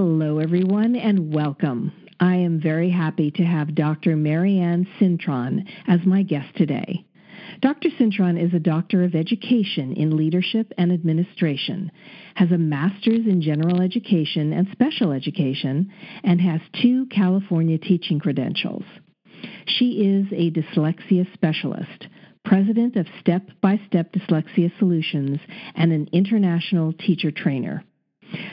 Hello, everyone, and welcome. I am very happy to have Dr. Marianne Cintron as my guest today. Dr. Cintron is a doctor of education in leadership and administration, has a master's in general education and special education, and has two California teaching credentials. She is a dyslexia specialist, president of Step by Step Dyslexia Solutions, and an international teacher trainer.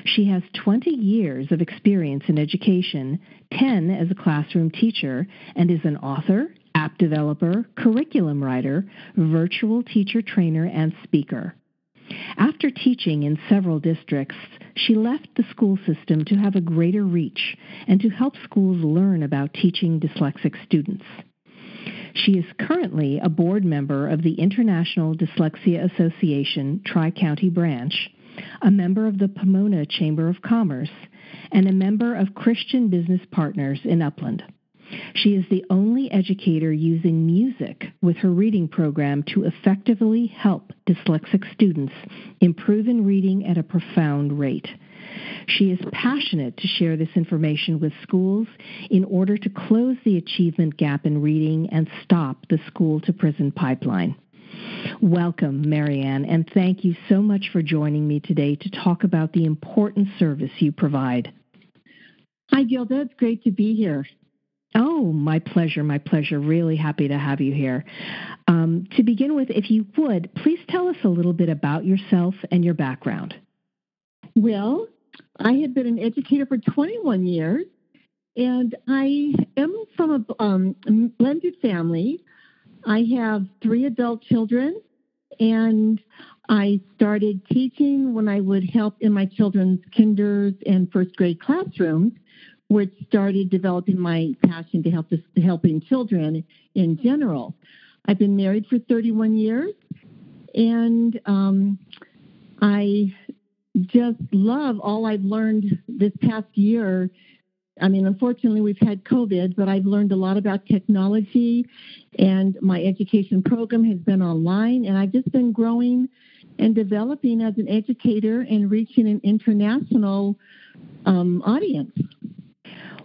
She has 20 years of experience in education, 10 as a classroom teacher, and is an author, app developer, curriculum writer, virtual teacher trainer, and speaker. After teaching in several districts, she left the school system to have a greater reach and to help schools learn about teaching dyslexic students. She is currently a board member of the International Dyslexia Association Tri County Branch a member of the Pomona Chamber of Commerce, and a member of Christian Business Partners in Upland. She is the only educator using music with her reading program to effectively help dyslexic students improve in reading at a profound rate. She is passionate to share this information with schools in order to close the achievement gap in reading and stop the school to prison pipeline. Welcome, Marianne, and thank you so much for joining me today to talk about the important service you provide. Hi, Gilda. It's great to be here. Oh, my pleasure, my pleasure. Really happy to have you here. Um, to begin with, if you would, please tell us a little bit about yourself and your background. Well, I have been an educator for 21 years, and I am from a um, blended family. I have three adult children, and I started teaching when I would help in my children's kinders and first grade classrooms, which started developing my passion to help this, helping children in general. I've been married for 31 years, and um, I just love all I've learned this past year I mean, unfortunately, we've had COVID, but I've learned a lot about technology, and my education program has been online, and I've just been growing and developing as an educator and reaching an international um, audience.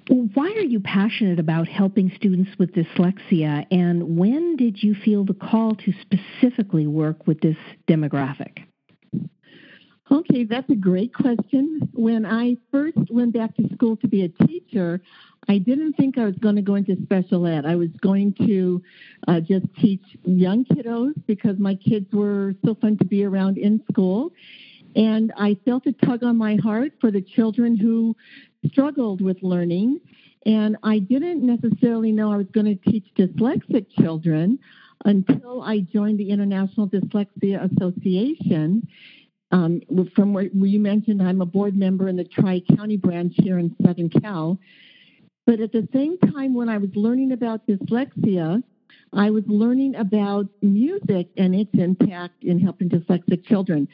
Why are you passionate about helping students with dyslexia, and when did you feel the call to specifically work with this demographic? Okay, that's a great question. When I first went back to school to be a teacher, I didn't think I was going to go into special ed. I was going to uh, just teach young kiddos because my kids were so fun to be around in school. And I felt a tug on my heart for the children who struggled with learning. And I didn't necessarily know I was going to teach dyslexic children until I joined the International Dyslexia Association. Um, from where, where you mentioned, I'm a board member in the Tri County branch here in Southern Cal. But at the same time, when I was learning about dyslexia, I was learning about music and its impact in helping dyslexic children.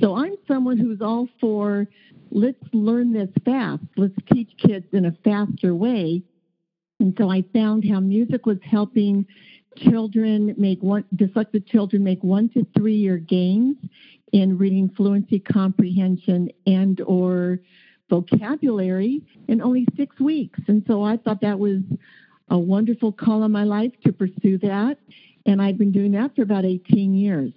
So I'm someone who's all for let's learn this fast. Let's teach kids in a faster way. And so I found how music was helping children make one dyslexic children make one to three year gains in reading fluency comprehension and or vocabulary in only six weeks and so i thought that was a wonderful call in my life to pursue that and i've been doing that for about 18 years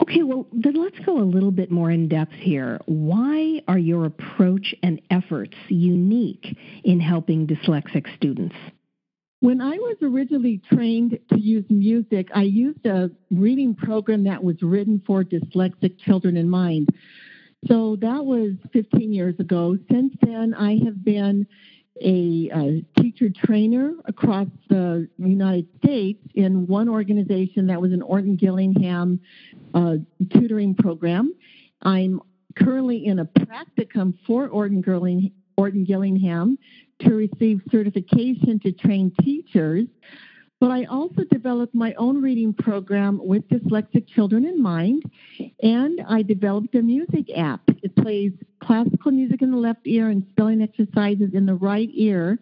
Okay, well, then let's go a little bit more in depth here. Why are your approach and efforts unique in helping dyslexic students? When I was originally trained to use music, I used a reading program that was written for dyslexic children in mind. So that was 15 years ago. Since then, I have been a, a, teacher trainer across the United States in one organization that was an Orton Gillingham uh, tutoring program. I'm currently in a practicum for Orton, Orton Gillingham to receive certification to train teachers, but I also developed my own reading program with dyslexic children in mind, and I developed a music app. It plays classical music in the left ear and spelling exercises in the right ear.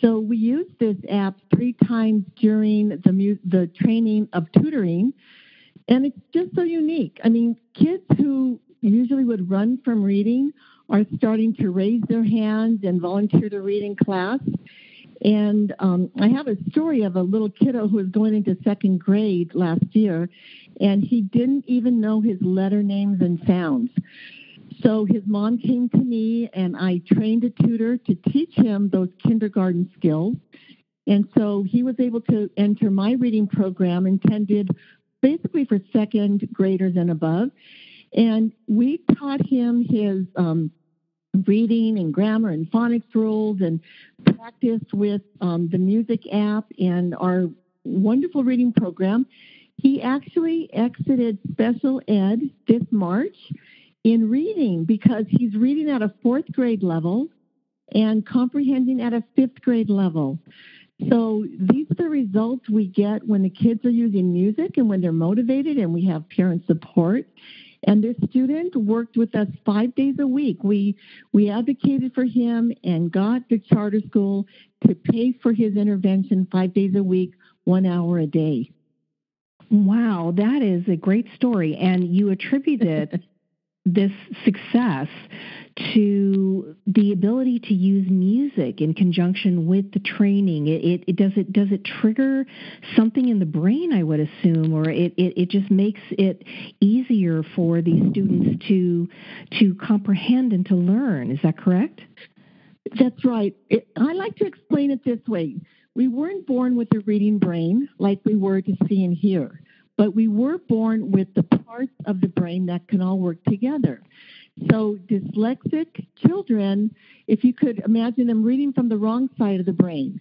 So we use this app three times during the mu- the training of tutoring, and it's just so unique. I mean, kids who usually would run from reading are starting to raise their hands and volunteer to read in class. And um, I have a story of a little kiddo who was going into second grade last year, and he didn't even know his letter names and sounds. So his mom came to me, and I trained a tutor to teach him those kindergarten skills. And so he was able to enter my reading program intended basically for second graders and above. And we taught him his um, reading and grammar and phonics rules and practiced with um, the music app and our wonderful reading program. He actually exited special ed this March in reading because he's reading at a fourth grade level and comprehending at a fifth grade level. So these are the results we get when the kids are using music and when they're motivated and we have parent support. And this student worked with us five days a week. We we advocated for him and got the charter school to pay for his intervention five days a week, one hour a day. Wow, that is a great story. And you attributed this success to the ability to use music in conjunction with the training. It, it, it, does it does it trigger something in the brain i would assume or it, it, it just makes it easier for these students to to comprehend and to learn. Is that correct? That's right. It, i like to explain it this way. We weren't born with a reading brain like we were to see and hear but we were born with the parts of the brain that can all work together. So, dyslexic children, if you could imagine them reading from the wrong side of the brain.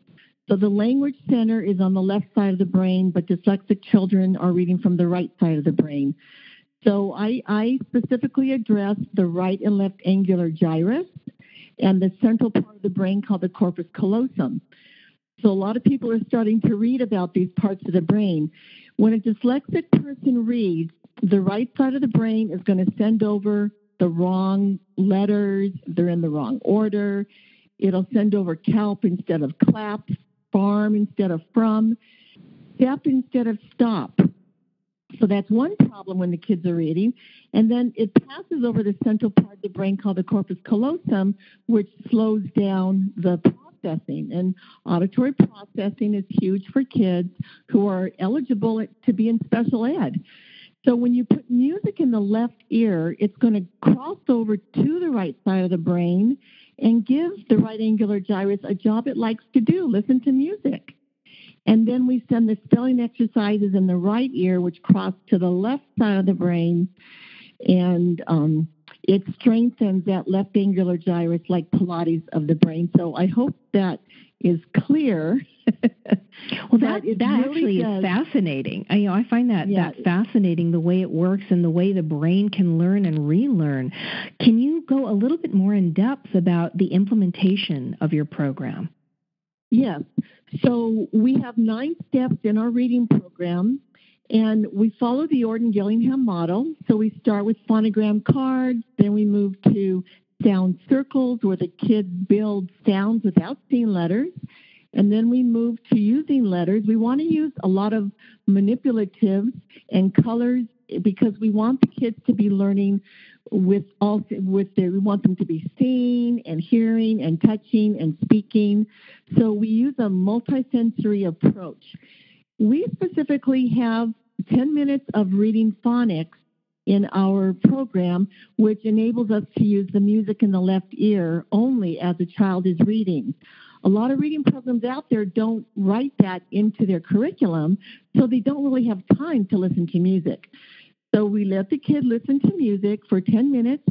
So, the language center is on the left side of the brain, but dyslexic children are reading from the right side of the brain. So, I, I specifically address the right and left angular gyrus and the central part of the brain called the corpus callosum. So, a lot of people are starting to read about these parts of the brain. When a dyslexic person reads, the right side of the brain is going to send over the wrong letters, they're in the wrong order. It'll send over kelp instead of clap, farm instead of from, step instead of stop. So that's one problem when the kids are reading. And then it passes over the central part of the brain called the corpus callosum, which slows down the processing. And auditory processing is huge for kids who are eligible to be in special ed. So when you put music in the left ear, it's going to cross over to the right side of the brain and give the right angular gyrus a job it likes to do listen to music. And then we send the spelling exercises in the right ear, which cross to the left side of the brain. And um, it strengthens that left angular gyrus like Pilates of the brain. So I hope that is clear. well, that that, that really actually does. is fascinating. I, you know, I find that yeah. that fascinating the way it works and the way the brain can learn and relearn. Can you go a little bit more in depth about the implementation of your program? Yes. So we have nine steps in our reading program. And we follow the Orton Gillingham model. So we start with phonogram cards, then we move to sound circles where the kids build sounds without seeing letters. And then we move to using letters. We want to use a lot of manipulatives and colors because we want the kids to be learning with all with their we want them to be seeing and hearing and touching and speaking. So we use a multisensory approach. We specifically have 10 minutes of reading phonics in our program, which enables us to use the music in the left ear only as a child is reading. A lot of reading programs out there don't write that into their curriculum, so they don't really have time to listen to music. So we let the kid listen to music for 10 minutes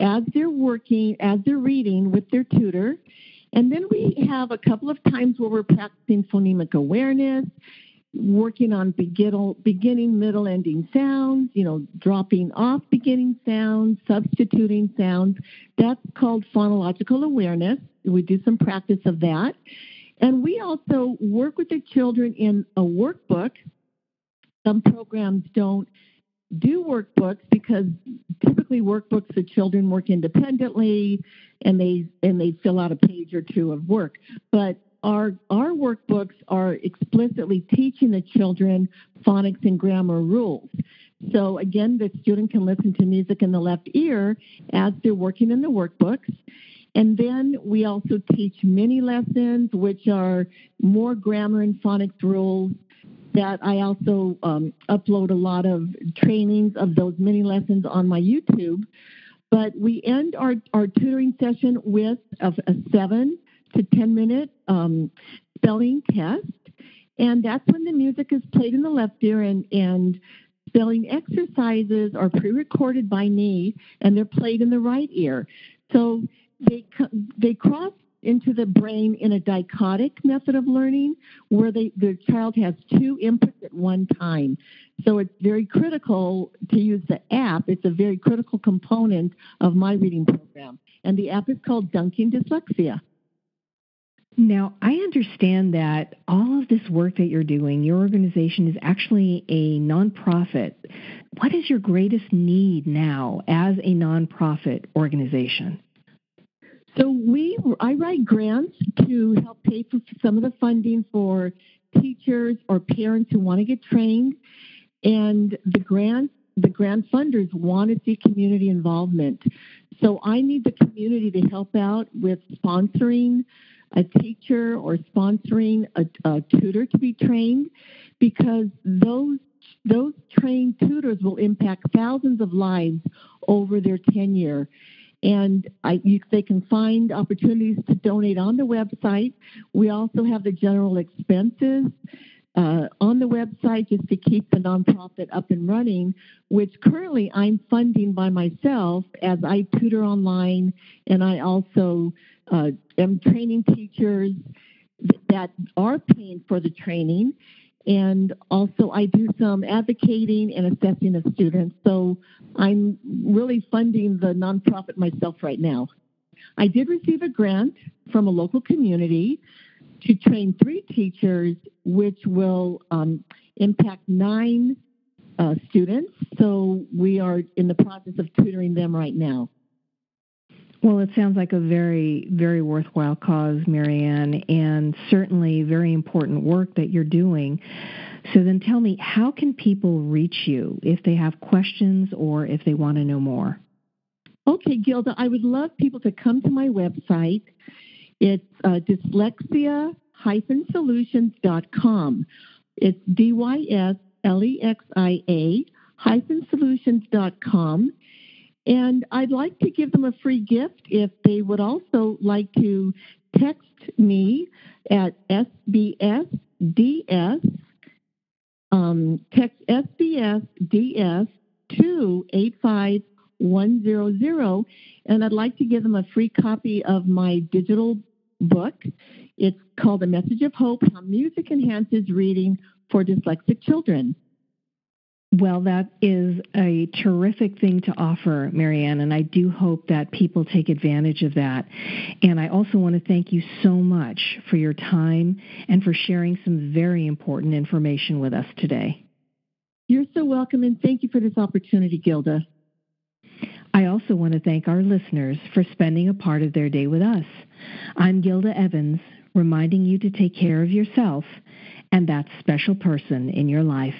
as they're working, as they're reading with their tutor. And then we have a couple of times where we're practicing phonemic awareness working on beginning, middle, ending sounds, you know, dropping off beginning sounds, substituting sounds. That's called phonological awareness. We do some practice of that. And we also work with the children in a workbook. Some programs don't do workbooks because typically workbooks the children work independently and they and they fill out a page or two of work. But our our workbooks are explicitly teaching the children phonics and grammar rules. So again, the student can listen to music in the left ear as they're working in the workbooks. And then we also teach mini lessons, which are more grammar and phonics rules that I also um, upload a lot of trainings of those mini lessons on my YouTube. But we end our, our tutoring session with a, a seven to 10 minute um, spelling test. And that's when the music is played in the left ear and, and spelling exercises are pre recorded by me and they're played in the right ear. So they, they cross into the brain in a dichotic method of learning where they, the child has two inputs at one time. So it's very critical to use the app. It's a very critical component of my reading program. And the app is called Dunking Dyslexia. Now, I understand that all of this work that you're doing, your organization is actually a nonprofit. What is your greatest need now as a nonprofit organization? So we, I write grants to help pay for some of the funding for teachers or parents who want to get trained, and the grants, the grant funders want to see community involvement. So I need the community to help out with sponsoring a teacher or sponsoring a, a tutor to be trained, because those those trained tutors will impact thousands of lives over their tenure and I, you, they can find opportunities to donate on the website. We also have the general expenses uh, on the website just to keep the nonprofit up and running, which currently I'm funding by myself as I tutor online and I also uh, am training teachers that are paying for the training. And also, I do some advocating and assessing of students. So I'm really funding the nonprofit myself right now. I did receive a grant from a local community to train three teachers, which will um, impact nine uh, students. So we are in the process of tutoring them right now. Well, it sounds like a very, very worthwhile cause, Marianne, and certainly very important work that you're doing. So then tell me, how can people reach you if they have questions or if they want to know more? Okay, Gilda, I would love people to come to my website. It's uh, dyslexia-solutions.com. It's D-Y-S-L-E-X-I-A hyphen solutions.com. And I'd like to give them a free gift if they would also like to text me at SBSDS, um, text SBSDS to 85100, and I'd like to give them a free copy of my digital book. It's called A Message of Hope How Music Enhances Reading for Dyslexic Children. Well, that is a terrific thing to offer, Marianne, and I do hope that people take advantage of that. And I also want to thank you so much for your time and for sharing some very important information with us today. You're so welcome, and thank you for this opportunity, Gilda. I also want to thank our listeners for spending a part of their day with us. I'm Gilda Evans, reminding you to take care of yourself and that special person in your life.